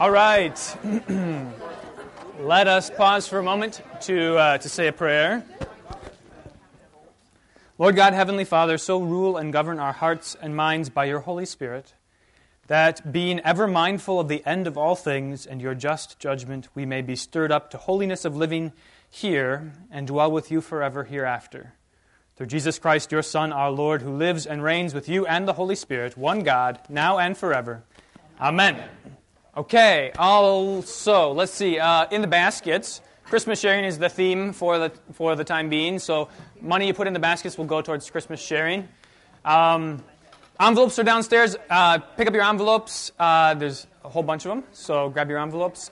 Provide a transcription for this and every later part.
All right. Let us pause for a moment to, uh, to say a prayer. Lord God, Heavenly Father, so rule and govern our hearts and minds by your Holy Spirit, that being ever mindful of the end of all things and your just judgment, we may be stirred up to holiness of living here and dwell with you forever hereafter. Through Jesus Christ, your Son, our Lord, who lives and reigns with you and the Holy Spirit, one God, now and forever. Amen. Okay, also, let's see. Uh, in the baskets, Christmas sharing is the theme for the, for the time being. So, money you put in the baskets will go towards Christmas sharing. Um, envelopes are downstairs. Uh, pick up your envelopes. Uh, there's a whole bunch of them. So, grab your envelopes.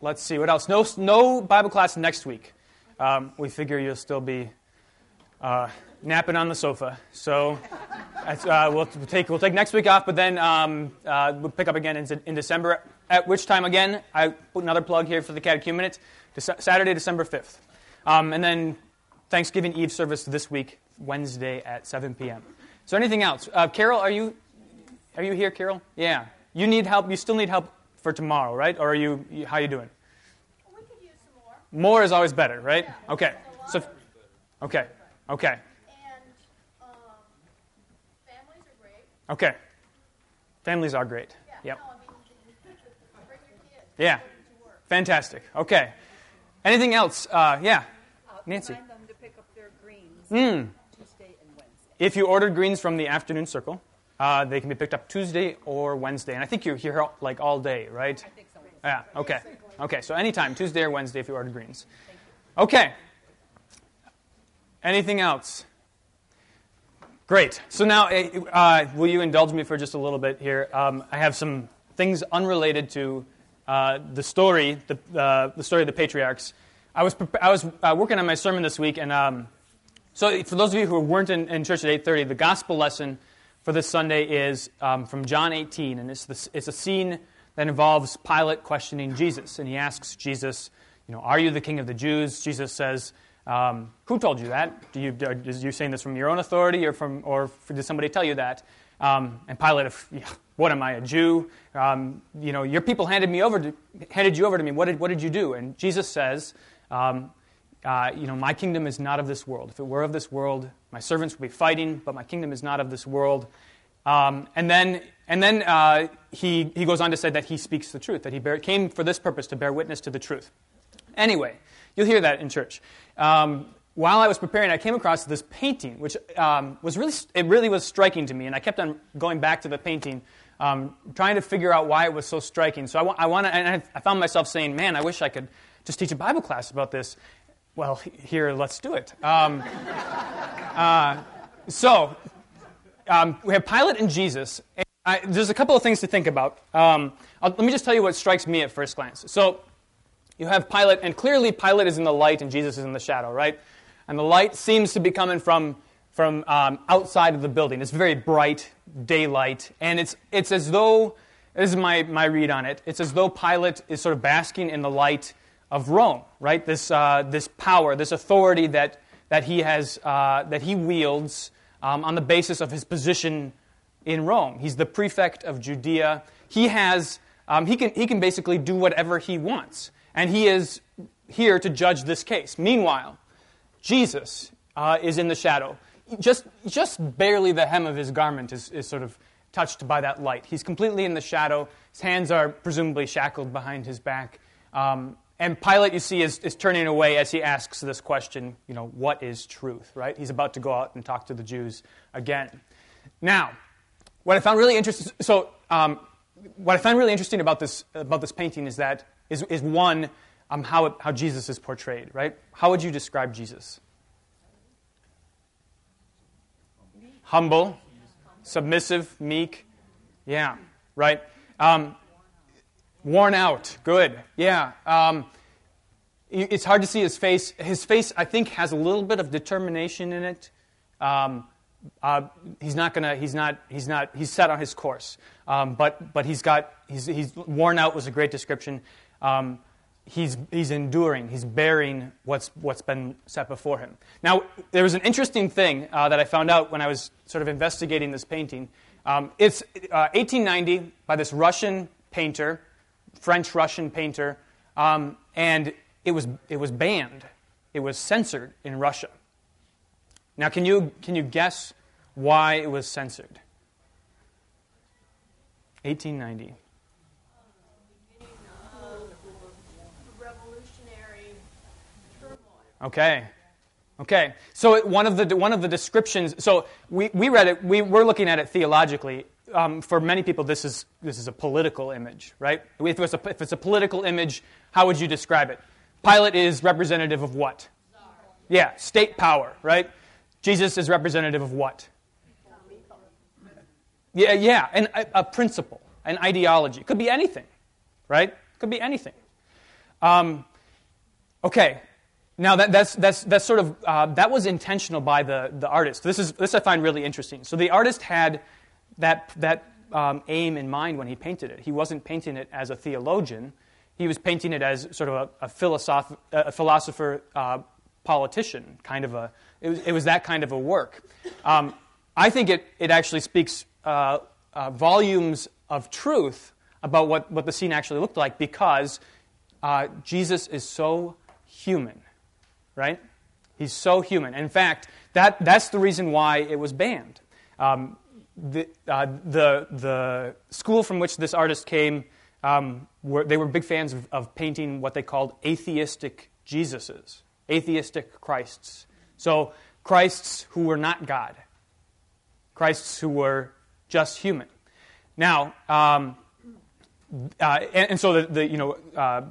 Let's see. What else? No, no Bible class next week. Um, we figure you'll still be uh, napping on the sofa. So uh, we'll, take, we'll take next week off, but then um, uh, we'll pick up again in, in, December, at which time, again, I put another plug here for the catechumenate, Saturday, December 5th. Um, and then Thanksgiving Eve service this week, Wednesday at 7 p.m. So anything else? Uh, Carol, are you, are you here, Carol? Yeah. You need help. You still need help for tomorrow, right? Or are you, how are you doing? We could use some more. More is always better, right? Yeah, okay. So, okay. Okay. And um, families are great. Okay. Families are great. Yeah. Yep. No, I mean, bring your kids. Yeah. Bring them to work. Fantastic. Okay. Anything else? Uh, yeah. Uh, Nancy. Remind them to pick up their greens Mm. Tuesday and Wednesday. If you ordered greens from the afternoon circle, uh, they can be picked up Tuesday or Wednesday. And I think you're here like all day, right? I think so. Yeah. Okay. Okay. So anytime, Tuesday or Wednesday, if you ordered greens. Okay. Anything else? Great. So now, uh, will you indulge me for just a little bit here? Um, I have some things unrelated to uh, the story, the, uh, the story of the patriarchs. I was, I was uh, working on my sermon this week, and um, so for those of you who weren't in, in church at 8.30, the gospel lesson for this Sunday is um, from John 18, and it's, it's a scene that involves Pilate questioning Jesus, and he asks Jesus, you know, are you the king of the Jews? Jesus says, um, who told you that? Do you, are you saying this from your own authority, or, from, or did somebody tell you that? Um, and Pilate, yeah, what am I, a Jew? Um, you know, your people handed me over to, handed you over to me. What did, what did you do? And Jesus says, um, uh, you know, my kingdom is not of this world. If it were of this world, my servants would be fighting, but my kingdom is not of this world. Um, and then, and then uh, he, he goes on to say that he speaks the truth, that he bear, came for this purpose to bear witness to the truth. Anyway, you'll hear that in church. Um, while I was preparing, I came across this painting, which um, was really, it really was striking to me, and I kept on going back to the painting, um, trying to figure out why it was so striking. So I, I want to, and I found myself saying, "Man, I wish I could just teach a Bible class about this." Well, here, let's do it. Um, uh, so um, we have Pilate and Jesus. And I, there's a couple of things to think about. Um, let me just tell you what strikes me at first glance. So you have Pilate, and clearly Pilate is in the light and Jesus is in the shadow, right? And the light seems to be coming from, from um, outside of the building. It's very bright daylight, and it's, it's as though, this is my, my read on it, it's as though Pilate is sort of basking in the light of Rome, right? This, uh, this power, this authority that, that, he, has, uh, that he wields um, on the basis of his position in Rome. He's the prefect of Judea. He, has, um, he, can, he can basically do whatever he wants and he is here to judge this case. Meanwhile, Jesus uh, is in the shadow. Just, just barely the hem of his garment is, is sort of touched by that light. He's completely in the shadow. His hands are presumably shackled behind his back. Um, and Pilate, you see, is, is turning away as he asks this question, you know, what is truth, right? He's about to go out and talk to the Jews again. Now, what I found really interesting, so um, what I find really interesting about this, about this painting is that, is, is one, um, how, it, how Jesus is portrayed, right? How would you describe Jesus? Humble, submissive, meek. Yeah, right? Um, worn out. Good. Yeah. Um, it's hard to see his face. His face, I think, has a little bit of determination in it. Um, uh, he's not gonna. He's not. He's not. He's set on his course. Um, but but he's got. He's, he's worn out was a great description. Um, he's he's enduring. He's bearing what's what's been set before him. Now there was an interesting thing uh, that I found out when I was sort of investigating this painting. Um, it's uh, 1890 by this Russian painter French Russian painter, um, and it was, it was banned, it was censored in Russia. Now, can you, can you guess why it was censored? 1890. Okay. Okay. So one of the one of the descriptions. So we, we read it. We we're looking at it theologically. Um, for many people, this is this is a political image, right? If it's, a, if it's a political image, how would you describe it? Pilate is representative of what? Yeah, state power, right? Jesus is representative of what? Yeah, yeah, and a, a principle, an ideology. Could be anything, right? Could be anything. Um, okay, now that, that's, that's, that's sort of, uh, that was intentional by the, the artist. This, is, this I find really interesting. So the artist had that, that um, aim in mind when he painted it. He wasn't painting it as a theologian. He was painting it as sort of a, a, philosoph- a philosopher, uh, politician, kind of a, it was, it was that kind of a work. Um, I think it, it actually speaks uh, uh, volumes of truth about what, what the scene actually looked like because uh, Jesus is so human, right? He's so human. In fact, that, that's the reason why it was banned. Um, the, uh, the, the school from which this artist came, um, were, they were big fans of, of painting what they called atheistic Jesuses, atheistic Christs. So, Christs who were not God, Christs who were just human. Now, um, uh, and, and, so the, the you know, uh,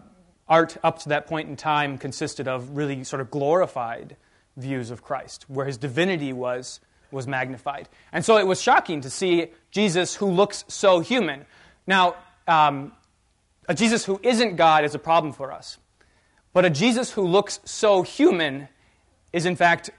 art up to that point in time consisted of really sort of glorified views of Christ, where his divinity was, was magnified. And so it was shocking to see Jesus who looks so human. Now, um, a Jesus who isn't God is a problem for us. But a Jesus who looks so human is, in fact,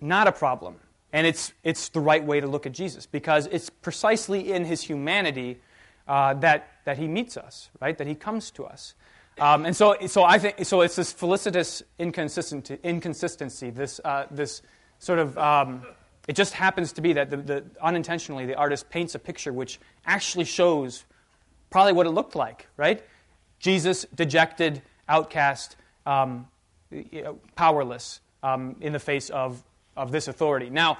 not a problem. And it's, it's the right way to look at Jesus because it's precisely in his humanity uh, that, that he meets us, right? That he comes to us. Um, and so, so I think so. It's this felicitous inconsistency. inconsistency this, uh, this sort of. Um, it just happens to be that the, the, unintentionally the artist paints a picture which actually shows probably what it looked like, right? Jesus, dejected, outcast, um, powerless um, in the face of, of this authority. Now,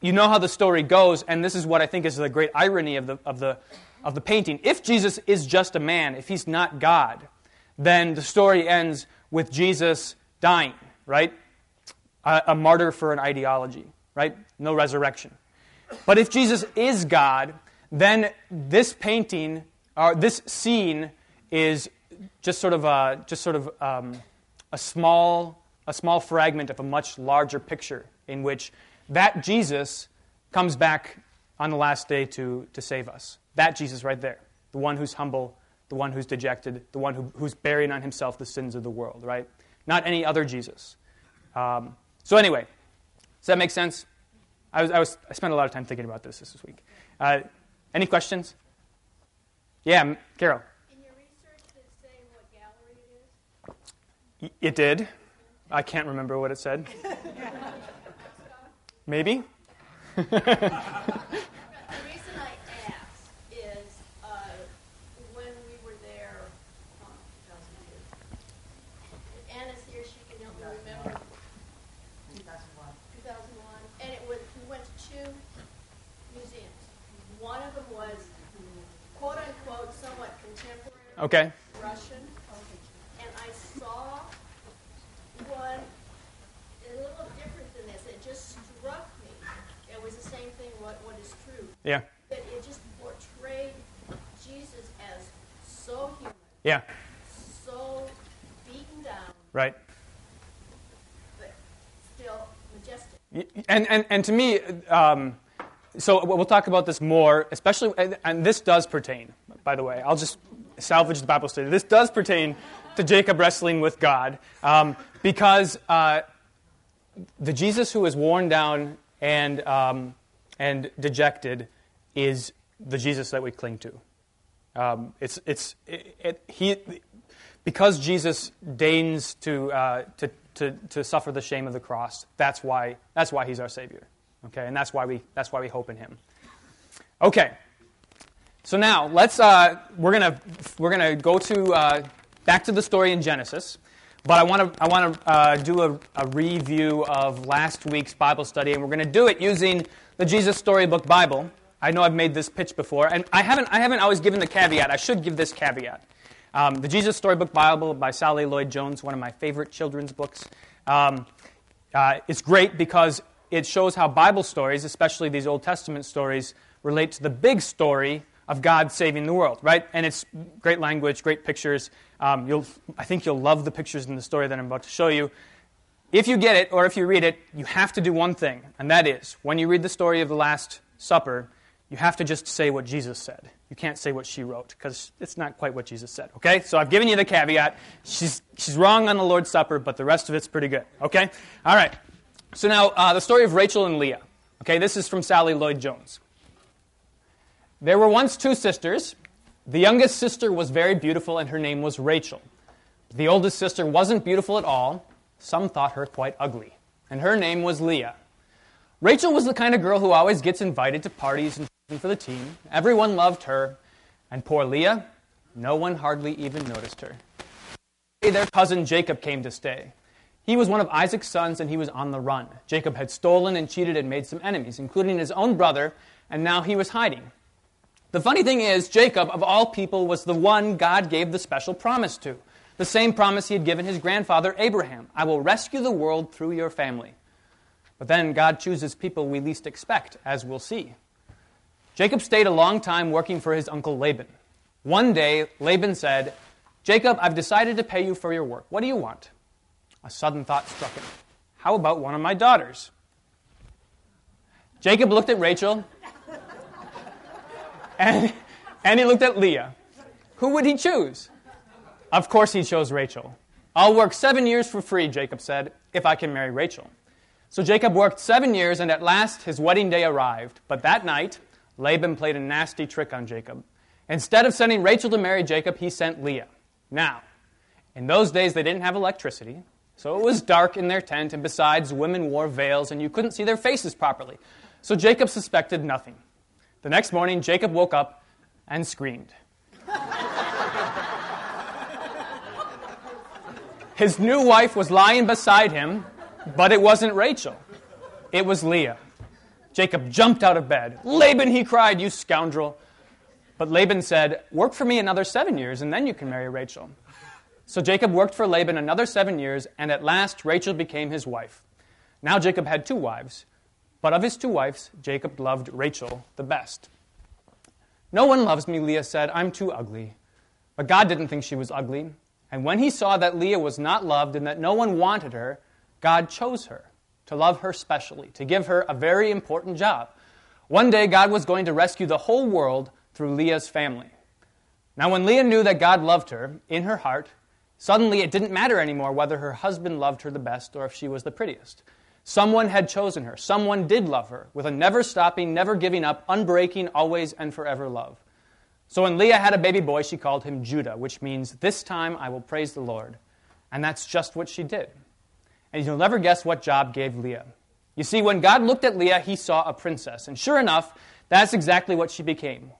you know how the story goes, and this is what I think is the great irony of the, of the, of the painting. If Jesus is just a man, if he's not God, then the story ends with Jesus dying, right? A, a, martyr for an ideology, right? No resurrection. But if Jesus is God, then this painting, or this scene, is just sort of a, just sort of um, a small, a small fragment of a much larger picture in which that Jesus comes back on the last day to, to save us. That Jesus right there, the one who's humble, the one who's dejected, the one who, who's bearing on himself the sins of the world, right? Not any other Jesus. Um, so, anyway, does that make sense? I, was, I, was, I spent a lot of time thinking about this this week. Uh, any questions? Yeah, Carol. In your research, did it say what gallery it is? It did. I can't remember what it said. Maybe? The reason I ask is uh, when we were there, um, Anna's here, she can help me remember. 2001. 2001, and it was, we went to two museums. One of them was quote unquote somewhat contemporary Okay. Russian, and I saw one a little different than this. It just struck me. It was the same thing. What what is true? Yeah. That it just portrayed Jesus as so human, Yeah. so beaten down, Right. but still majestic. And, and, and to me, um, so we'll talk about this more, especially, and, and this does pertain, by the way. I'll just salvage the Bible study. This does pertain to Jacob wrestling with God um, because uh, the Jesus who is worn down and, um, and dejected is the Jesus that we cling to. Um, it's, it's, it, it, he, because Jesus deigns to, uh, to, to, to suffer the shame of the cross, that's why, that's why he's our Savior. Okay, and that's why, we, that's why we hope in him. Okay, So now let's uh, we're gonna we're gonna go to uh, back to the story in Genesis, but I want to I want to uh, do a, a review of last week's Bible study, and we're gonna do it using the Jesus Storybook Bible. I know I've made this pitch before, and I haven't I haven't always given the caveat. I should give this caveat. Um, the Jesus Storybook Bible by Sally Lloyd Jones, one of my favorite children's books. Um, uh, it's great because it shows how Bible stories, especially these Old Testament stories, relate to the big story of God saving the world, right? And it's great language, great pictures. Um, you'll, I think you'll love the pictures in the story that I'm about to show you. If you get it, or if you read it, you have to do one thing, and that is when you read the story of the Last Supper, you have to just say what Jesus said. You can't say what she wrote because it's not quite what Jesus said. Okay? So I've given you the caveat. She's, she's wrong on the Lord's Supper, but the rest of it's pretty good. Okay? All right. So now uh, the story of Rachel and Leah. Okay, this is from Sally Lloyd Jones. There were once two sisters. The youngest sister was very beautiful, and her name was Rachel. The oldest sister wasn't beautiful at all. Some thought her quite ugly, and her name was Leah. Rachel was the kind of girl who always gets invited to parties and for the team. Everyone loved her, and poor Leah, no one hardly even noticed her. Their cousin Jacob came to stay. He was one of Isaac's sons, and he was on the run. Jacob had stolen and cheated and made some enemies, including his own brother, and now he was hiding. The funny thing is, Jacob, of all people, was the one God gave the special promise to. The same promise he had given his grandfather Abraham I will rescue the world through your family. But then God chooses people we least expect, as we'll see. Jacob stayed a long time working for his uncle Laban. One day, Laban said, Jacob, I've decided to pay you for your work. What do you want? A sudden thought struck him. How about one of my daughters? Jacob looked at Rachel and, and he looked at Leah. Who would he choose? Of course, he chose Rachel. I'll work seven years for free, Jacob said, if I can marry Rachel. So Jacob worked seven years, and at last his wedding day arrived. But that night, Laban played a nasty trick on Jacob. Instead of sending Rachel to marry Jacob, he sent Leah. Now, in those days, they didn't have electricity, so it was dark in their tent, and besides, women wore veils, and you couldn't see their faces properly. So Jacob suspected nothing. The next morning, Jacob woke up and screamed. His new wife was lying beside him, but it wasn't Rachel. It was Leah. Jacob jumped out of bed. Laban, he cried, you scoundrel. But Laban said, Work for me another seven years, and then you can marry Rachel. So Jacob worked for Laban another seven years, and at last Rachel became his wife. Now Jacob had two wives. But of his two wives, Jacob loved Rachel the best. No one loves me, Leah said. I'm too ugly. But God didn't think she was ugly. And when he saw that Leah was not loved and that no one wanted her, God chose her to love her specially, to give her a very important job. One day, God was going to rescue the whole world through Leah's family. Now, when Leah knew that God loved her in her heart, suddenly it didn't matter anymore whether her husband loved her the best or if she was the prettiest. Someone had chosen her. Someone did love her with a never stopping, never giving up, unbreaking, always and forever love. So when Leah had a baby boy, she called him Judah, which means, This time I will praise the Lord. And that's just what she did. And you'll never guess what job gave Leah. You see, when God looked at Leah, he saw a princess. And sure enough, that's exactly what she became.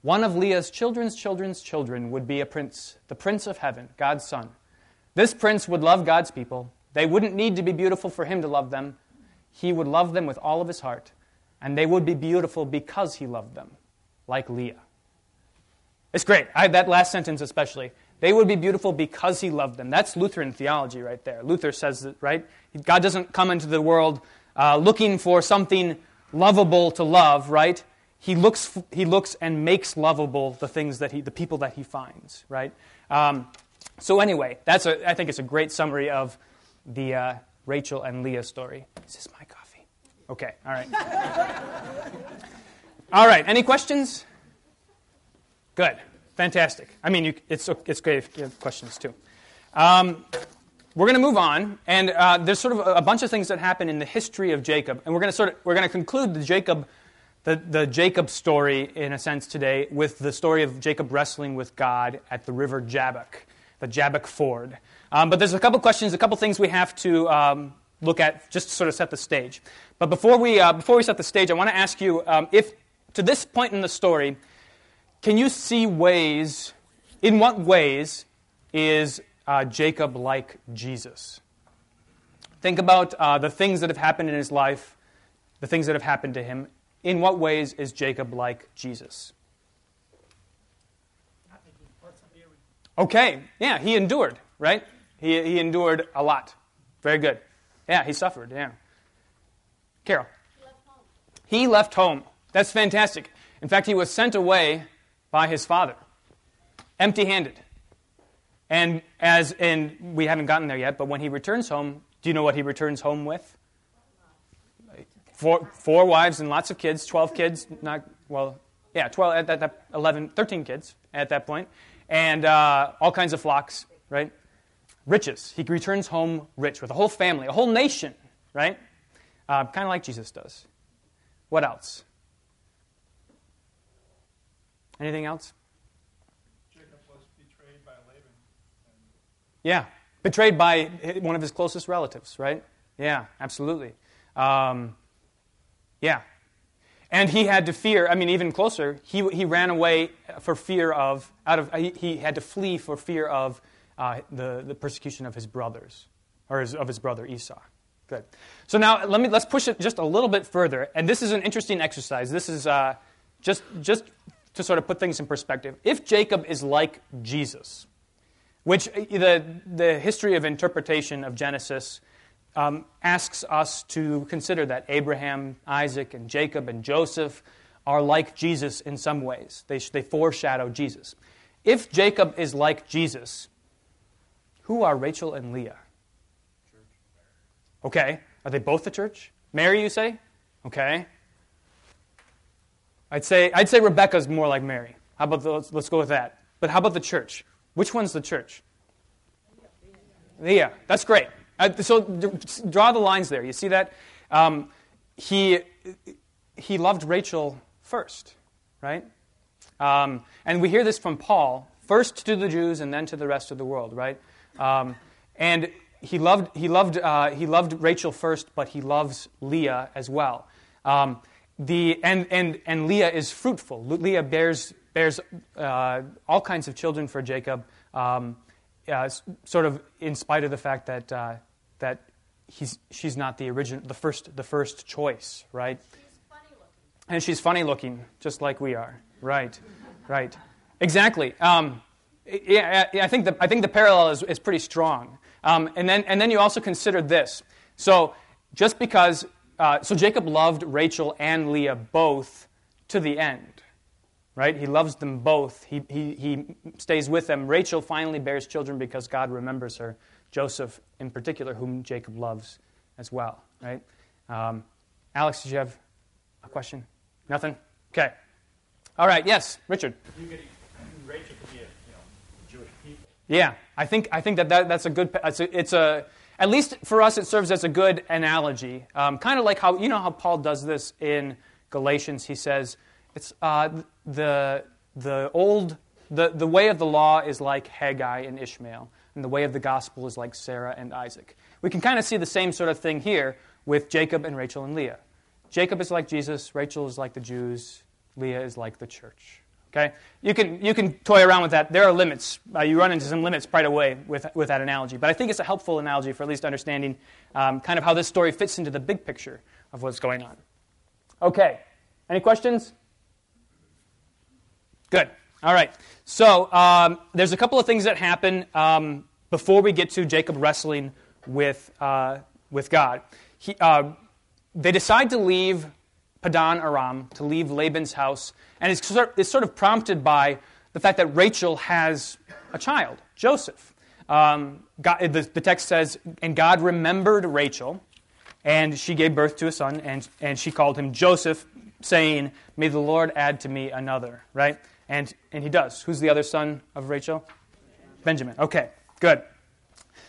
One of Leah's children's children's children would be a prince, the prince of heaven, God's son. This prince would love God's people they wouldn't need to be beautiful for him to love them. He would love them with all of his heart, and they would be beautiful because he loved them, like Leah. It's great. I, that last sentence, especially. They would be beautiful because he loved them. That's Lutheran theology right there. Luther says that, right? God doesn't come into the world uh, looking for something lovable to love, right? He looks, he looks and makes lovable the things that he, the people that he finds, right? Um, so anyway, that's a, I think it's a great summary of the uh, Rachel and Leah story. Is this my coffee? Okay, all right. all right, any questions? Good, fantastic. I mean, you, it's, it's great if you have questions too. Um, we're going to move on, and uh, there's sort of a, bunch of things that happen in the history of Jacob, and we're going to sort of we're going to conclude the Jacob, the, the Jacob story in a sense today with the story of Jacob wrestling with God at the river Jabbok, the Jabbok ford. Um, but there's a couple questions, a couple things we have to um, look at just to sort of set the stage. But before we, uh, before we set the stage, I want to ask you um, if, to this point in the story, can you see ways, in what ways is uh, Jacob like Jesus? Think about uh, the things that have happened in his life, the things that have happened to him. In what ways is Jacob like Jesus? Okay, yeah, he endured, right? He, he endured a lot. Very good. Yeah, he suffered, yeah. Carol. He left home. He left home. That's fantastic. In fact, he was sent away by his father, empty handed. And as and we haven't gotten there yet, but when he returns home, do you know what he returns home with? Four, four wives and lots of kids, 12 kids, not, well, yeah, 12, at that, that 11, 13 kids at that point, and uh, all kinds of flocks, right? Riches. He returns home rich with a whole family, a whole nation, right? Uh, kind of like Jesus does. What else? Anything else? Jacob was betrayed by Laban. Yeah, betrayed by one of his closest relatives, right? Yeah, absolutely. Um, yeah. And he had to fear, I mean, even closer, he, he ran away for fear of, out of, he, he had to flee for fear of uh, the, the persecution of his brothers, or his, of his brother Esau. Good. So now let me, let's push it just a little bit further. And this is an interesting exercise. This is uh, just, just to sort of put things in perspective. If Jacob is like Jesus, which uh, the, the history of interpretation of Genesis um, asks us to consider that Abraham, Isaac, and Jacob and Joseph are like Jesus in some ways. They, they foreshadow Jesus. If Jacob is like Jesus, who are Rachel and Leah? Okay. Are they both the church? Mary, you say? Okay. I'd say, I'd say Rebecca's more like Mary. How about the, let's, let's go with that. But how about the church? Which one's the church? Leah. That's great. Uh, so draw the lines there. You see that? Um, he, he loved Rachel first, right? Um, and we hear this from Paul, first to the Jews and then to the rest of the world, right? Um, and he loved, he, loved, uh, he loved Rachel first, but he loves Leah as well. Um, the, and, and, and Leah is fruitful. Leah bears, bears uh, all kinds of children for Jacob, um, uh, sort of in spite of the fact that, uh, that he's, she's not the, origin, the, first, the first choice, right? She's funny looking. And she's funny looking, just like we are. Right, right. Exactly. Um, yeah, I think the, I think the parallel is, is pretty strong. Um, and, then, and then you also consider this. So just because, uh, so Jacob loved Rachel and Leah both to the end, right? He loves them both. He, he, he stays with them. Rachel finally bears children because God remembers her. Joseph, in particular, whom Jacob loves as well, right? Um, Alex, did you have a question? Nothing? Okay. All right, yes, Richard. Rachel be a you know Jewish people. Yeah, I think, I think that, that that's a good, it's a, it's a, at least for us, it serves as a good analogy. Um, kind of like how, you know how Paul does this in Galatians? He says, it's uh, the, the old, the, the way of the law is like Hagar and Ishmael, and the way of the gospel is like Sarah and Isaac. We can kind of see the same sort of thing here with Jacob and Rachel and Leah. Jacob is like Jesus, Rachel is like the Jews, Leah is like the church. Okay? You can, you can toy around with that. There are limits. Uh, you run into some limits right away with, with that analogy. But I think it's a helpful analogy for at least understanding um, kind of how this story fits into the big picture of what's going on. Okay. Any questions? Good. All right. So um, there's a couple of things that happen um, before we get to Jacob wrestling with, uh, with God. He, uh, they decide to leave Padan Aram, to leave Laban's house, and it's sort, it's sort of prompted by the fact that Rachel has a child, Joseph. Um, God, the, the text says, And God remembered Rachel, and she gave birth to a son, and, and she called him Joseph, saying, May the Lord add to me another, right? And, and he does. Who's the other son of Rachel? Benjamin. Okay, good.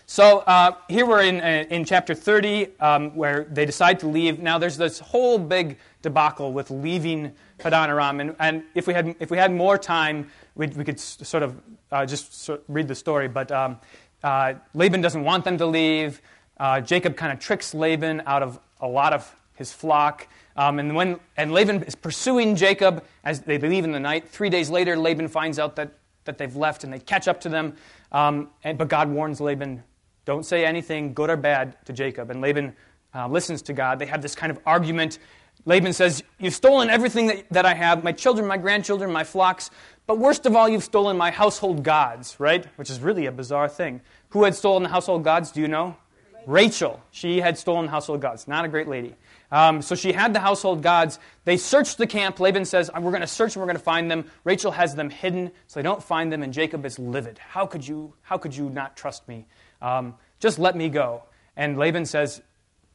So uh, here we're in, uh, in chapter 30 um, where they decide to leave. Now there's this whole big debacle with leaving Padan Aram. And, and if, we had, if we had more time, we, could sort of uh, just sort of read the story. But um, uh, Laban doesn't want them to leave. Uh, Jacob kind of tricks Laban out of a lot of his flock. Um, and, when, and Laban is pursuing Jacob as they leave in the night. Three days later, Laban finds out that, that they've left and they catch up to them. Um, and, but God warns Laban, don't say anything, good or bad, to Jacob. And Laban uh, listens to God. They have this kind of argument. Laban says, You've stolen everything that, that I have my children, my grandchildren, my flocks. But worst of all, you've stolen my household gods, right? Which is really a bizarre thing. Who had stolen the household gods? Do you know? Rachel. She had stolen the household gods. Not a great lady. Um, so she had the household gods. They searched the camp. Laban says, We're going to search and we're going to find them. Rachel has them hidden, so they don't find them, and Jacob is livid. How could you, how could you not trust me? Um, just let me go. And Laban says,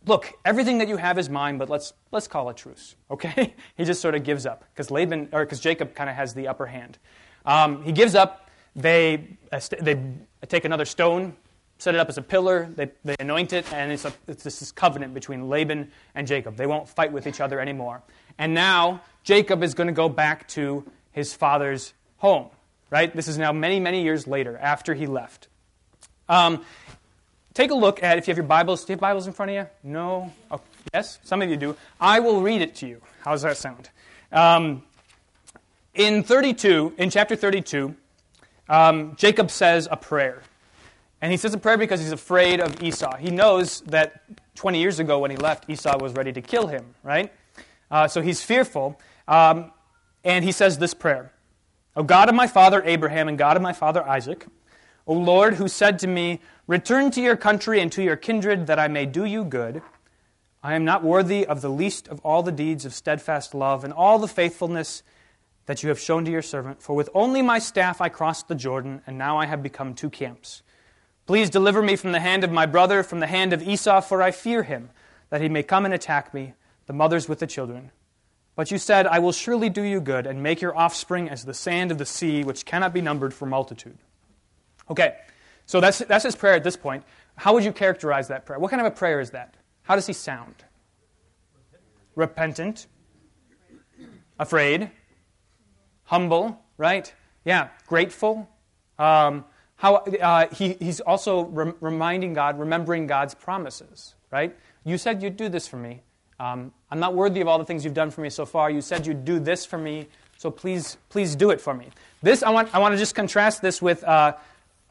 Look, everything that you have is mine, but let's, let's call a truce. Okay? he just sort of gives up because Laban, or because Jacob kind of has the upper hand. Um, he gives up. They, uh, they take another stone, set it up as a pillar, they, they anoint it, and it's, a, it's this covenant between Laban and Jacob. They won't fight with each other anymore. And now Jacob is going to go back to his father's home, right? This is now many, many years later after he left. Um, take a look at, if you have your Bibles, do you have Bibles in front of you? No? Oh, yes? Some of you do. I will read it to you. How does that sound? Um, in 32, in chapter 32, um, Jacob says a prayer. And he says a prayer because he's afraid of Esau. He knows that 20 years ago when he left, Esau was ready to kill him, right? Uh, so he's fearful. Um, and he says this prayer O God of my father Abraham and God of my father Isaac, O Lord, who said to me, Return to your country and to your kindred, that I may do you good. I am not worthy of the least of all the deeds of steadfast love and all the faithfulness that you have shown to your servant. For with only my staff I crossed the Jordan, and now I have become two camps. Please deliver me from the hand of my brother, from the hand of Esau, for I fear him, that he may come and attack me, the mothers with the children. But you said, I will surely do you good, and make your offspring as the sand of the sea, which cannot be numbered for multitude. Okay, so that's, that's his prayer at this point. How would you characterize that prayer? What kind of a prayer is that? How does he sound? Repentant, afraid, humble, right? Yeah, grateful. Um, how, uh, he, he's also re- reminding God, remembering God's promises, right? You said you'd do this for me. Um, I'm not worthy of all the things you've done for me so far. You said you'd do this for me, so please, please do it for me. This, I want, I want to just contrast this with uh,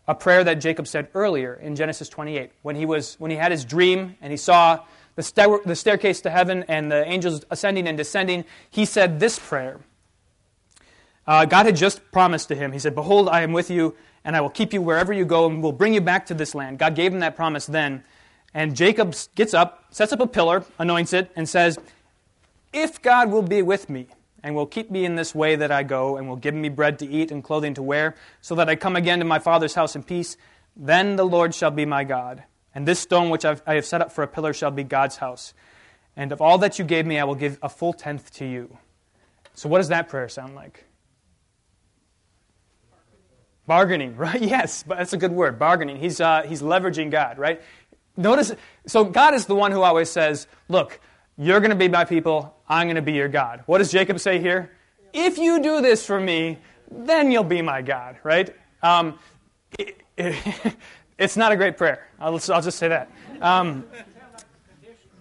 a prayer that Jacob said earlier in Genesis 28. When he, was, when he had his dream and he saw the, stair- the staircase to heaven and the angels ascending and descending, he said this prayer. Uh, God had just promised to him, He said, Behold, I am with you and I will keep you wherever you go, and will bring you back to this land. God gave him that promise then. And Jacob gets up, sets up a pillar, anoints it, and says, If God will be with me, and will keep me in this way that I go, and will give me bread to eat and clothing to wear, so that I come again to my father's house in peace, then the Lord shall be my God. And this stone which I've, I have set up for a pillar shall be God's house. And of all that you gave me, I will give a full tenth to you. So, what does that prayer sound like? Bargaining, right? Yes, but that's a good word. Bargaining. He's, uh, he's leveraging God, right? Notice, so God is the one who always says, Look, you're going to be my people, I'm going to be your God. What does Jacob say here? If you do this for me, then you'll be my God, right? Um, it, it, it's not a great prayer. I'll, I'll just say that. Um,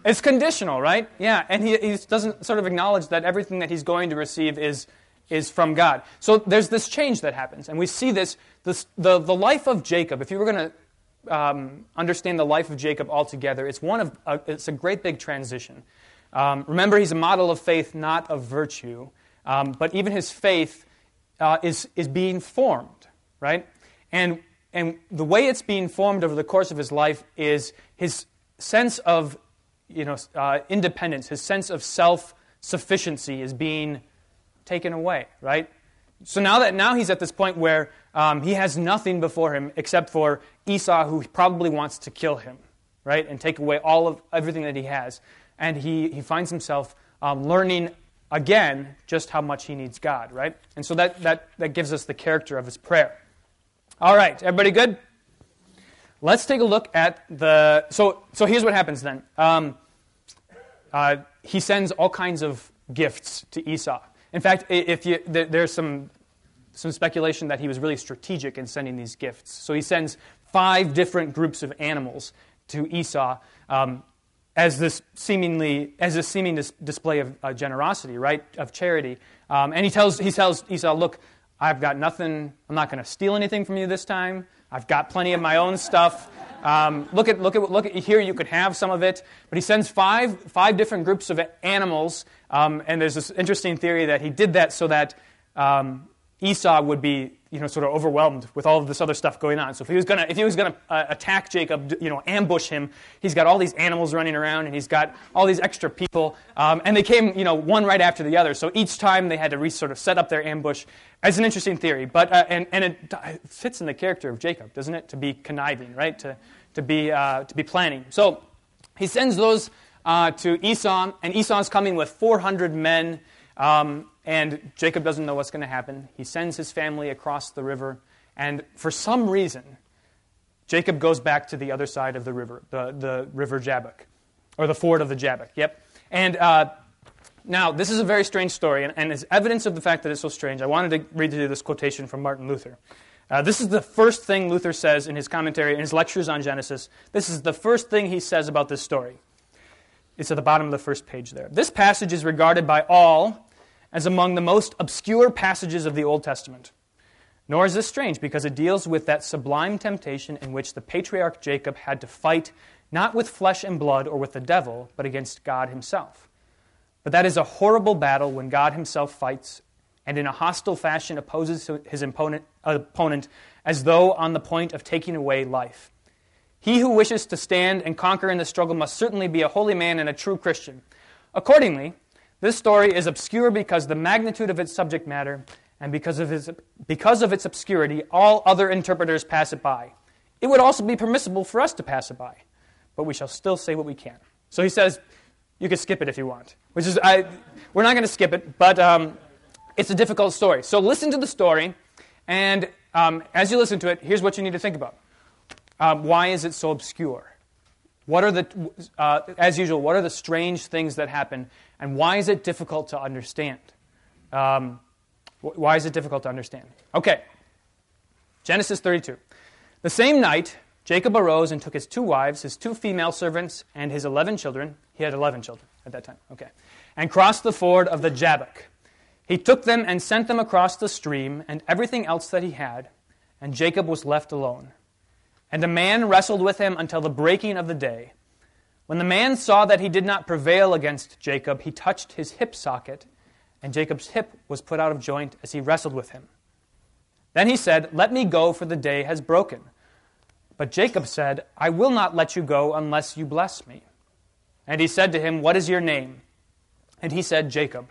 it's conditional, right? Yeah, and he, he doesn't sort of acknowledge that everything that he's going to receive is is from God. So there's this change that happens, and we see this, this the, the life of Jacob. If you were going to um, understand the life of Jacob altogether, it's one of uh, it's a great big transition. Um, remember, he's a model of faith, not of virtue, um, but even his faith uh, is is being formed, right? And and the way it's being formed over the course of his life is his sense of you know uh, independence, his sense of self sufficiency is being taken away, right? So now that now he's at this point where um, he has nothing before him except for Esau, who probably wants to kill him, right, and take away all of everything that he has, and he he finds himself um, learning again just how much he needs God, right? And so that that that gives us the character of his prayer. All right, everybody good? Let's take a look at the. So so here's what happens then. Um, uh, he sends all kinds of gifts to Esau. In fact, if you, there's some, some speculation that he was really strategic in sending these gifts. So he sends five different groups of animals to Esau. Um, as this seemingly as a seeming dis- display of uh, generosity, right, of charity. Um, and he tells he tells Esau, "Look, I've got nothing. I'm not going to steal anything from you this time. I've got plenty of my own stuff. Um, look at look at look at here. You could have some of it." But he sends five five different groups of animals, um, and there's this interesting theory that he did that so that um, Esau would be you know, sort of overwhelmed with all of this other stuff going on. So if he was gonna, if he was gonna uh, attack Jacob, you know, ambush him, he's got all these animals running around, and he's got all these extra people, um, and they came, you know, one right after the other. So each time they had to re- sort of set up their ambush. As an interesting theory, but uh, and and it, it, fits in the character of Jacob, doesn't it? To be conniving, right? To to be uh, to be planning. So he sends those uh, to Esau, and Esau's coming with 400 men. Um, and Jacob doesn't know what's going to happen. He sends his family across the river, and for some reason, Jacob goes back to the other side of the river, the, the river Jabbok, or the ford of the Jabbok. Yep. And uh, now, this is a very strange story, and, and as evidence of the fact that it's so strange, I wanted to read to you this quotation from Martin Luther. Uh, this is the first thing Luther says in his commentary, in his lectures on Genesis. This is the first thing he says about this story. It's at the bottom of the first page there. This passage is regarded by all as among the most obscure passages of the Old Testament. Nor is this strange, because it deals with that sublime temptation in which the patriarch Jacob had to fight not with flesh and blood or with the devil, but against God himself. But that is a horrible battle when God himself fights and in a hostile fashion opposes his opponent, opponent as though on the point of taking away life. He who wishes to stand and conquer in the struggle must certainly be a holy man and a true Christian. Accordingly, this story is obscure because the magnitude of its subject matter and because of, its, because of its obscurity, all other interpreters pass it by. It would also be permissible for us to pass it by, but we shall still say what we can. So he says, you can skip it if you want, which is, I, we're not going to skip it, but um, it's a difficult story. So listen to the story, and um, as you listen to it, here's what you need to think about. Um, why is it so obscure? What are the, uh, as usual, what are the strange things that happen, and why is it difficult to understand? Um, why is it difficult to understand? Okay, Genesis 32. The same night, Jacob arose and took his two wives, his two female servants, and his eleven children. He had eleven children at that time, okay, and crossed the ford of the Jabbok. He took them and sent them across the stream and everything else that he had, and Jacob was left alone. And a man wrestled with him until the breaking of the day. When the man saw that he did not prevail against Jacob, he touched his hip socket, and Jacob's hip was put out of joint as he wrestled with him. Then he said, Let me go, for the day has broken. But Jacob said, I will not let you go unless you bless me. And he said to him, What is your name? And he said, Jacob.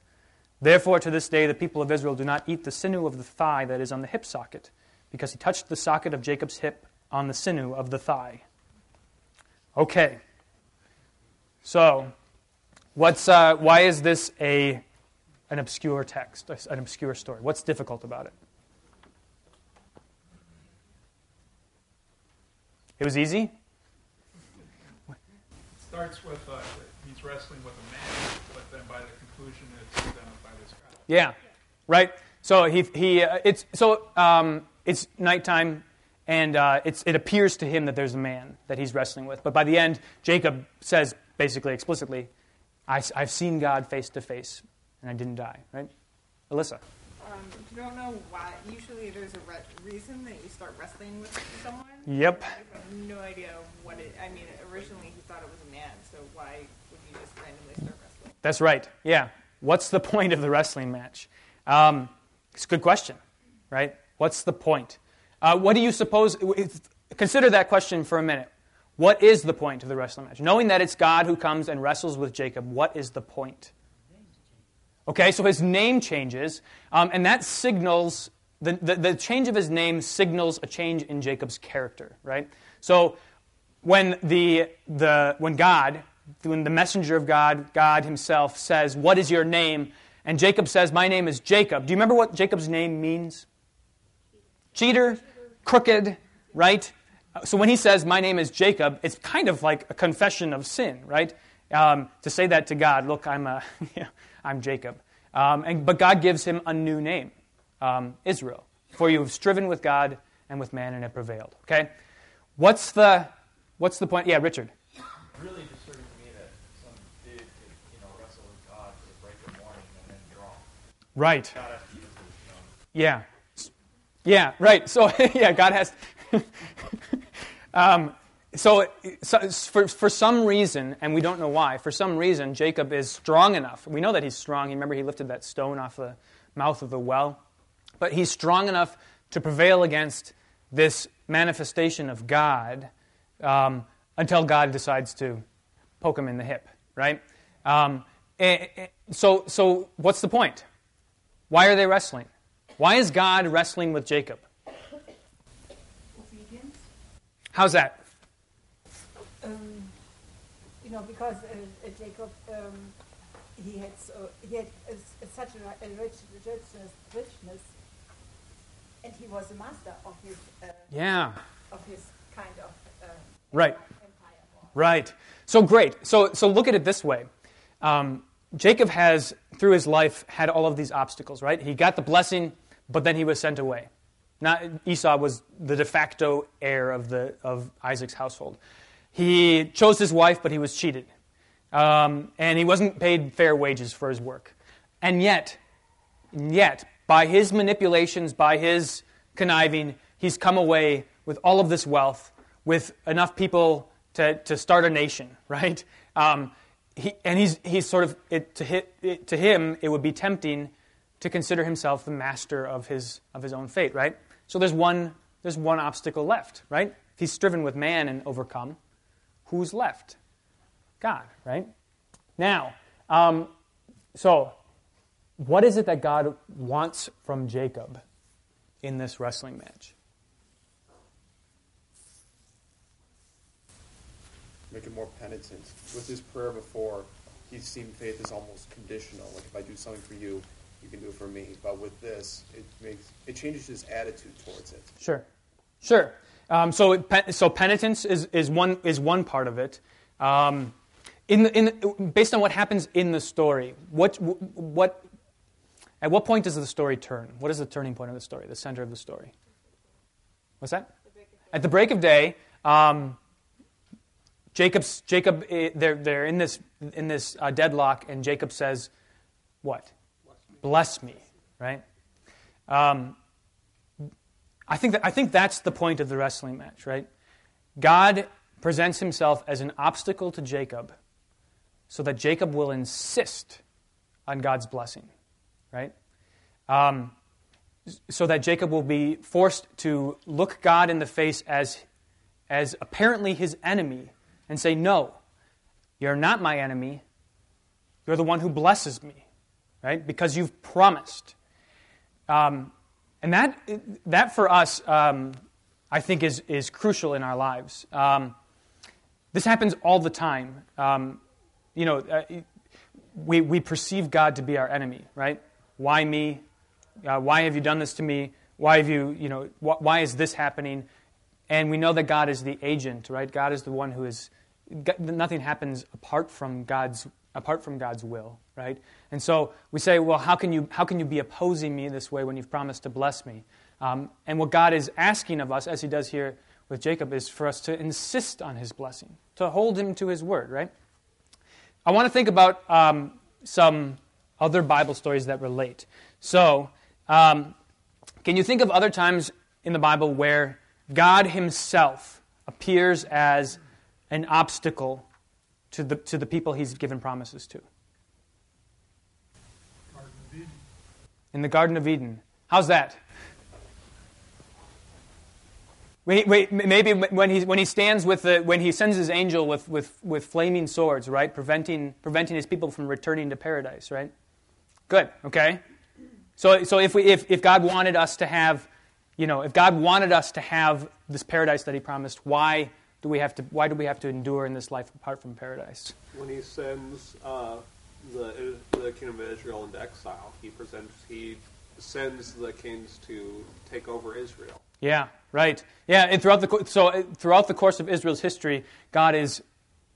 Therefore, to this day, the people of Israel do not eat the sinew of the thigh that is on the hip socket, because he touched the socket of Jacob's hip on the sinew of the thigh. Okay. So, what's, uh, why is this a, an obscure text, an obscure story? What's difficult about it? It was easy? It starts with uh, he's wrestling with a man, but then by the conclusion, it's identified as God. Yeah, right. So he, he uh, it's so um, it's nighttime, and uh, it's, it appears to him that there's a man that he's wrestling with. But by the end, Jacob says basically explicitly, I, have seen God face to face, and I didn't die. Right, Alyssa. Um, you don't know why, usually there's a re- reason that you start wrestling with someone. Yep. I have no idea what it. I mean, originally he thought it was a man, so why would you just randomly start wrestling? That's right. Yeah. What's the point of the wrestling match? Um, it's a good question, right? What's the point? Uh, what do you suppose? Consider that question for a minute. What is the point of the wrestling match? Knowing that it's God who comes and wrestles with Jacob, what is the point? Okay, so his name changes, um, and that signals the, the, the, change of his name signals a change in Jacob's character, right? So when, the, the, when God when the messenger of God, God himself, says, What is your name? And Jacob says, My name is Jacob. Do you remember what Jacob's name means? Cheater, crooked, right? So when he says, My name is Jacob, it's kind of like a confession of sin, right? Um, to say that to God, look, I'm, a, I'm Jacob. Um, and, but God gives him a new name, um, Israel. For you have striven with God and with man and have prevailed. Okay? What's the, what's the point? Yeah, Richard. really disturbing to me that some dude could, you know, wrestle with God to the break of morning and then draw. Right. Yeah. Yeah, right. So, yeah, God has. um, so, so for, for some reason, and we don't know why, for some reason, Jacob is strong enough. We know that he's strong. Remember he lifted that stone off the mouth of the well? But he's strong enough to prevail against this manifestation of God um, until God decides to poke him in the hip, right? Um, eh, eh, so, so, what's the point? Why are they wrestling? Why is God wrestling with Jacob? Obedience. How's that? Um, you know, because uh, uh, Jacob, um, he had so, he had uh, such a, a rich, richness, richness, and he was a master of his uh, Yeah. of his kind of uh, Right. empire. Right. So great. So so look at it this way. Um, Jacob has through his life had all of these obstacles. Right. He got the blessing, but then he was sent away. Not Esau was the de facto heir of the of Isaac's household. He chose his wife, but he was cheated, um, and he wasn't paid fair wages for his work. And yet, yet, by his manipulations, by his conniving, he's come away with all of this wealth, with enough people to, to start a nation, right? Um, he, and he's, he's sort of, it, to, hit, it, to him, it would be tempting to consider himself the master of his, of his own fate, right? So there's one, there's one obstacle left, right? If he's striven with man and overcome, who's left? God, right? Now, um, so what is it that God wants from Jacob in this wrestling match? Make it more penitent. With his prayer before, he seemed faith is almost conditional. Like if I do something for you, you can do it for me. But with this, it makes it changes his attitude towards it. Sure, sure. Um, so, it, so penitence is, is one is one part of it. Um, in the, in the, based on what happens in the story, what what at what point does the story turn? What is the turning point of the story? The center of the story. What's that? At the break of day, um, Jacob's Jacob eh, they're they're in this in this uh, deadlock, and Jacob says, "What? Bless me." Right. Um, I think, that, I think that's the point of the wrestling match, right? God presents himself as an obstacle to Jacob so that Jacob will insist on God's blessing, right? Um, so that Jacob will be forced to look God in the face as, as apparently his enemy and say, No, you're not my enemy. You're the one who blesses me, right? Because you've promised. Um, and that, that for us, um, I think, is, is crucial in our lives. Um, this happens all the time. Um, you know, uh, we, we perceive God to be our enemy, right? Why me? Uh, why have you done this to me? Why have you, you know, wh- why is this happening? And we know that God is the agent, right? God is the one who is, nothing happens apart from God's apart from God's will, right? And so we say, well, how can you, how can you be opposing me this way when you've promised to bless me? Um, and what God is asking of us, as he does here with Jacob, is for us to insist on his blessing, to hold him to his word, right? I want to think about um, some other Bible stories that relate. So, um, can you think of other times in the Bible where God himself appears as an obstacle to the, to the people he's given promises to? In the Garden of Eden. How's that? Wait, wait, maybe when he, when he stands with the, when he sends his angel with, with, with flaming swords, right? Preventing, preventing his people from returning to paradise, right? Good, okay? So, so if, we, if, if God wanted us to have, you know, if God wanted us to have this paradise that he promised, why, do we have to? Why do we have to endure in this life apart from paradise? When he sends uh, the the kingdom of Israel into exile, he presents he sends the kings to take over Israel. Yeah, right. Yeah, and throughout the so uh, throughout the course of Israel's history, God is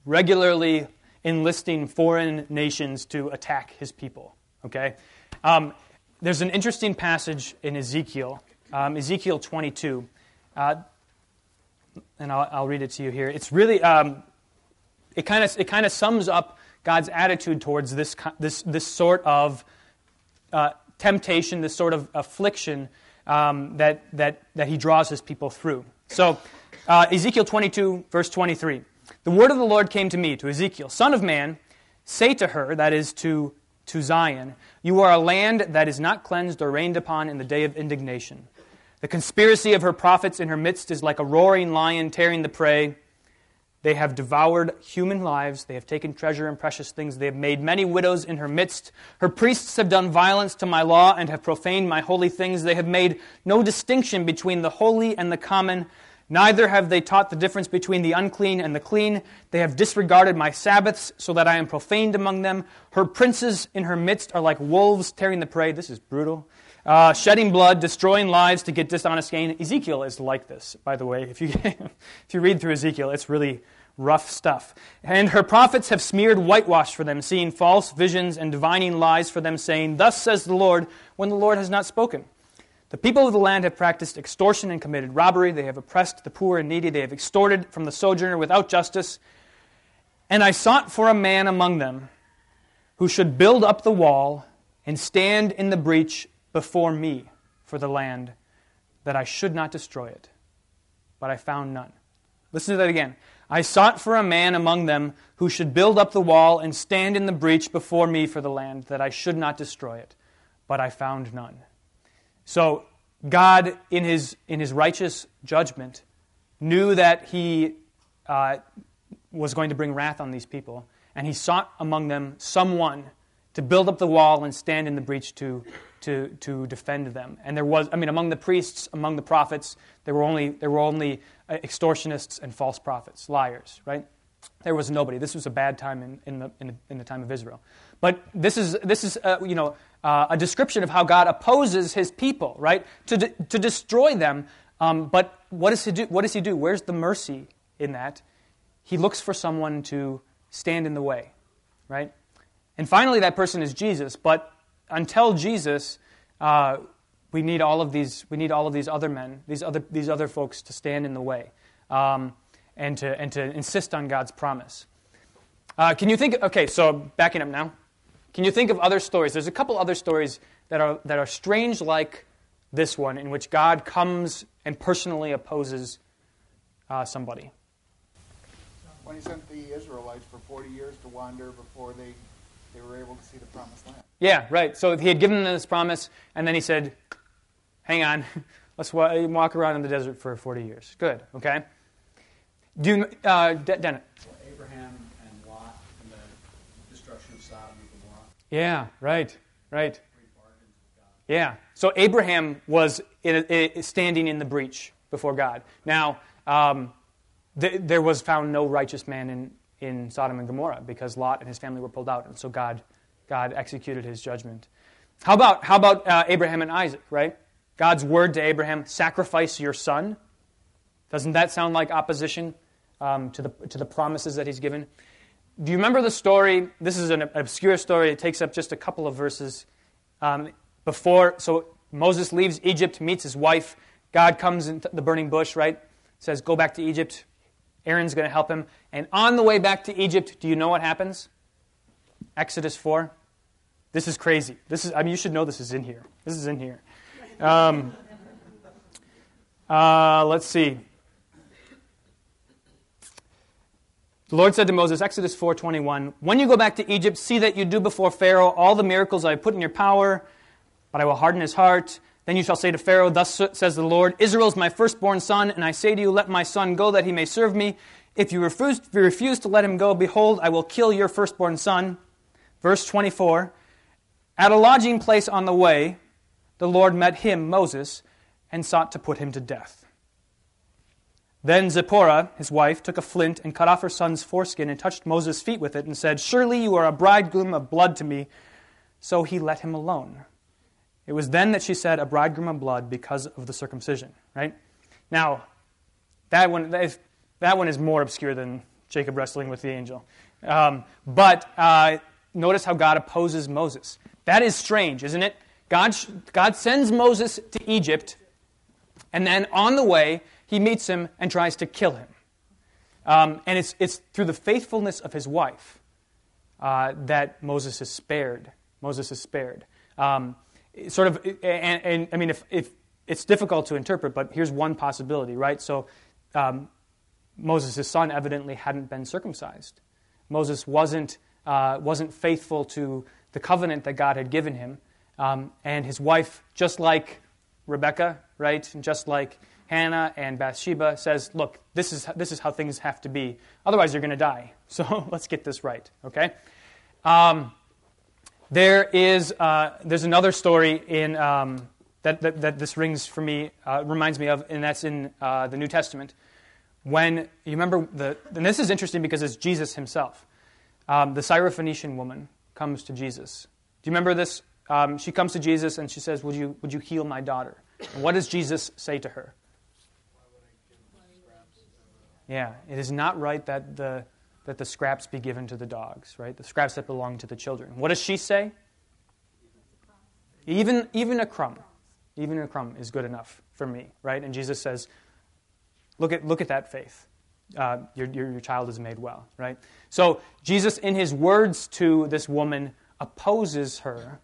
regularly enlisting foreign nations to attack His people. Okay, um, there's an interesting passage in Ezekiel, um, Ezekiel 22, uh, and I'll, I'll, read it to you here. It's really um, it kind of it kind of sums up God's attitude towards this this this sort of uh, temptation, this sort of affliction um, that, that, that he draws his people through. So, uh, Ezekiel 22, verse 23. The word of the Lord came to me, to Ezekiel, Son of man, say to her, that is to, to Zion, You are a land that is not cleansed or rained upon in the day of indignation. The conspiracy of her prophets in her midst is like a roaring lion tearing the prey. They have devoured human lives. They have taken treasure and precious things. They have made many widows in her midst. Her priests have done violence to my law and have profaned my holy things. They have made no distinction between the holy and the common. Neither have they taught the difference between the unclean and the clean. They have disregarded my Sabbaths, so that I am profaned among them. Her princes in her midst are like wolves tearing the prey. This is brutal. Uh, shedding blood, destroying lives to get dishonest gain. Ezekiel is like this, by the way. If you, if you read through Ezekiel, it's really rough stuff. And her prophets have smeared whitewash for them, seeing false visions and divining lies for them, saying, Thus says the Lord, when the Lord has not spoken. The people of the land have practiced extortion and committed robbery. They have oppressed the poor and needy. They have extorted from the sojourner without justice. And I sought for a man among them who should build up the wall and stand in the breach before me for the land, that I should not destroy it. But I found none. Listen to that again. I sought for a man among them who should build up the wall and stand in the breach before me for the land, that I should not destroy it. But I found none. So, God, in his, in his righteous judgment, knew that he uh, was going to bring wrath on these people, and he sought among them someone to build up the wall and stand in the breach to, to, to defend them. And there was, I mean, among the priests, among the prophets, there were only, there were only uh, extortionists and false prophets, liars, right? There was nobody. This was a bad time in, in, the, in, the, in the time of Israel. But this is, this is uh, you know, uh, a description of how God opposes his people, right? To, de- to destroy them. Um, but what does, he do? what does he do? Where's the mercy in that? He looks for someone to stand in the way, right? And finally, that person is Jesus. But until Jesus, uh, we need all of these. We need all of these other men, these other these other folks, to stand in the way, um, and to and to insist on God's promise. Uh, can you think? Okay, so backing up now. Can you think of other stories? There's a couple other stories that are that are strange, like this one, in which God comes and personally opposes uh, somebody. When He sent the Israelites for 40 years to wander before they they were able to see the promised land. Yeah, right. So he had given them this promise, and then he said, hang on, let's walk around in the desert for 40 years. Good, okay? Do you, uh, Dennett. Abraham and Lot and the destruction of Sodom and Gomorrah. Yeah, right, right. Yeah. So Abraham was in a, a, standing in the breach before God. Now, um, th- there was found no righteous man in, in Sodom and Gomorrah because Lot and his family were pulled out, and so God, God executed his judgment. How about, how about uh, Abraham and Isaac, right? God's word to Abraham, sacrifice your son. Doesn't that sound like opposition um, to, the, to the promises that he's given? Do you remember the story? This is an obscure story. It takes up just a couple of verses. Um, before, so Moses leaves Egypt, meets his wife. God comes in the burning bush, right? Says, Go back to Egypt. Aaron's going to help him. And on the way back to Egypt, do you know what happens? Exodus 4. This is crazy. This is, I mean, you should know this is in here. This is in here. Um, uh, let's see. The Lord said to Moses, Exodus 4:21, "When you go back to Egypt, see that you do before Pharaoh all the miracles I have put in your power, but I will harden his heart. Then you shall say to Pharaoh, Thus says the Lord, Israel is my firstborn son, and I say to you, Let my son go that he may serve me. If you refuse, if you refuse to let him go, behold, I will kill your firstborn son. Verse 24 At a lodging place on the way, the Lord met him, Moses, and sought to put him to death. Then Zipporah, his wife, took a flint and cut off her son's foreskin and touched Moses' feet with it and said, Surely you are a bridegroom of blood to me. So he let him alone. It was then that she said, A bridegroom of blood because of the circumcision. Right? Now, that one, that is, that one is more obscure than Jacob wrestling with the angel. Um, but uh, notice how God opposes Moses. That is strange, isn't it? God, God sends Moses to Egypt, and then on the way, he meets him and tries to kill him. Um, and it's, it's through the faithfulness of his wife uh, that Moses is spared. Moses is spared. Um, sort of, and, and, I mean, if, if it's difficult to interpret, but here's one possibility, right? So um, Moses' son evidently hadn't been circumcised. Moses wasn't, uh, wasn't faithful to the covenant that God had given him. Um, and his wife, just like Rebecca, right? And just like Hannah and Bathsheba, says, Look, this is, this is how things have to be. Otherwise, you're going to die. So let's get this right, okay? Um, there is uh, there's another story in um, that, that, that, this rings for me uh, reminds me of, and that's in uh, the New Testament. When you remember the, and this is interesting because it's Jesus himself. Um, the Syrophoenician woman comes to Jesus. Do you remember this? Um, she comes to Jesus and she says, "Would you would you heal my daughter?" And what does Jesus say to her? Yeah, it is not right that the that the scraps be given to the dogs, right? The scraps that belong to the children. What does she say? Even even a crumb, even a crumb is good enough for me, right? And Jesus says, Look at, look at that faith. Uh, your, your, your child is made well, right? So Jesus, in his words to this woman, opposes her,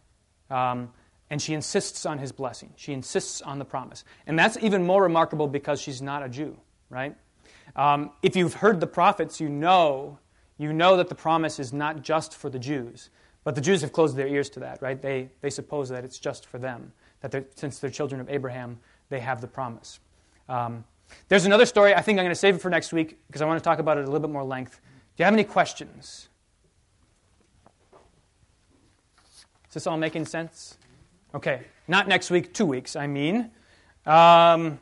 um, and she insists on his blessing. She insists on the promise. And that's even more remarkable because she's not a Jew, right? Um, if you've heard the prophets, you know, you know that the promise is not just for the Jews. But the Jews have closed their ears to that, right? They, they suppose that it's just for them, that since they're children of Abraham, they have the promise. Um, there's another story. I think I'm going to save it for next week because I want to talk about it a little bit more length. Do you have any questions? Is this all making sense? Okay, not next week, two weeks, I mean. Um,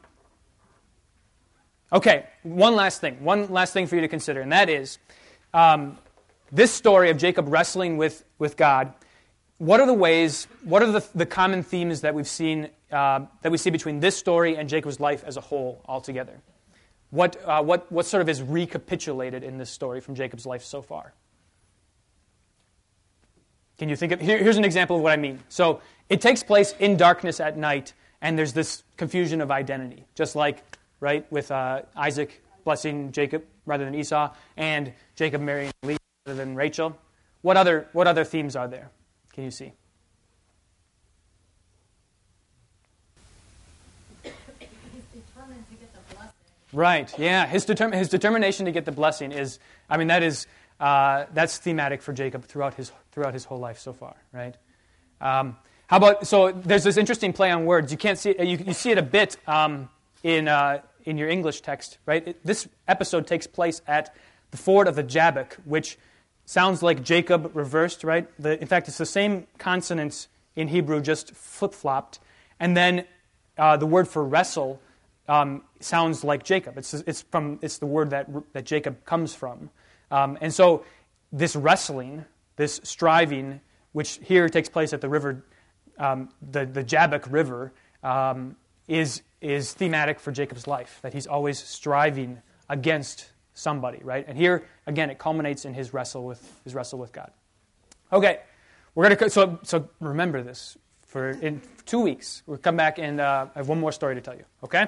okay, one last thing. One last thing for you to consider, and that is um, this story of Jacob wrestling with, with God. What are the ways, what are the, the common themes that we've seen uh, that we see between this story and Jacob's life as a whole altogether? What, uh, what, what sort of is recapitulated in this story from Jacob's life so far? Can you think of? Here, here's an example of what I mean. So it takes place in darkness at night, and there's this confusion of identity, just like right with uh, Isaac blessing Jacob rather than Esau, and Jacob marrying Leah rather than Rachel. What other what other themes are there? Can you see? Right. Yeah. His, determ- his determination to get the blessing is, I mean, that is, uh, that's thematic for Jacob throughout his, throughout his whole life so far, right? Um, how about, so there's this interesting play on words. You can't see it, you, you see it a bit um, in, uh, in your English text, right? It, this episode takes place at the ford of the Jabbok, which sounds like Jacob reversed, right? The, in fact, it's the same consonants in Hebrew, just flip flopped. And then uh, the word for wrestle um, sounds like Jacob. It's, it's, from, it's the word that, that Jacob comes from. Um, and so this wrestling, this striving, which here takes place at the river, um, the, the Jabbok River, um, is, is thematic for Jacob's life, that he's always striving against somebody, right? And here, again, it culminates in his wrestle with, his wrestle with God. Okay, we're going to, so, so remember this. For in two weeks, we'll come back and uh, I have one more story to tell you, okay?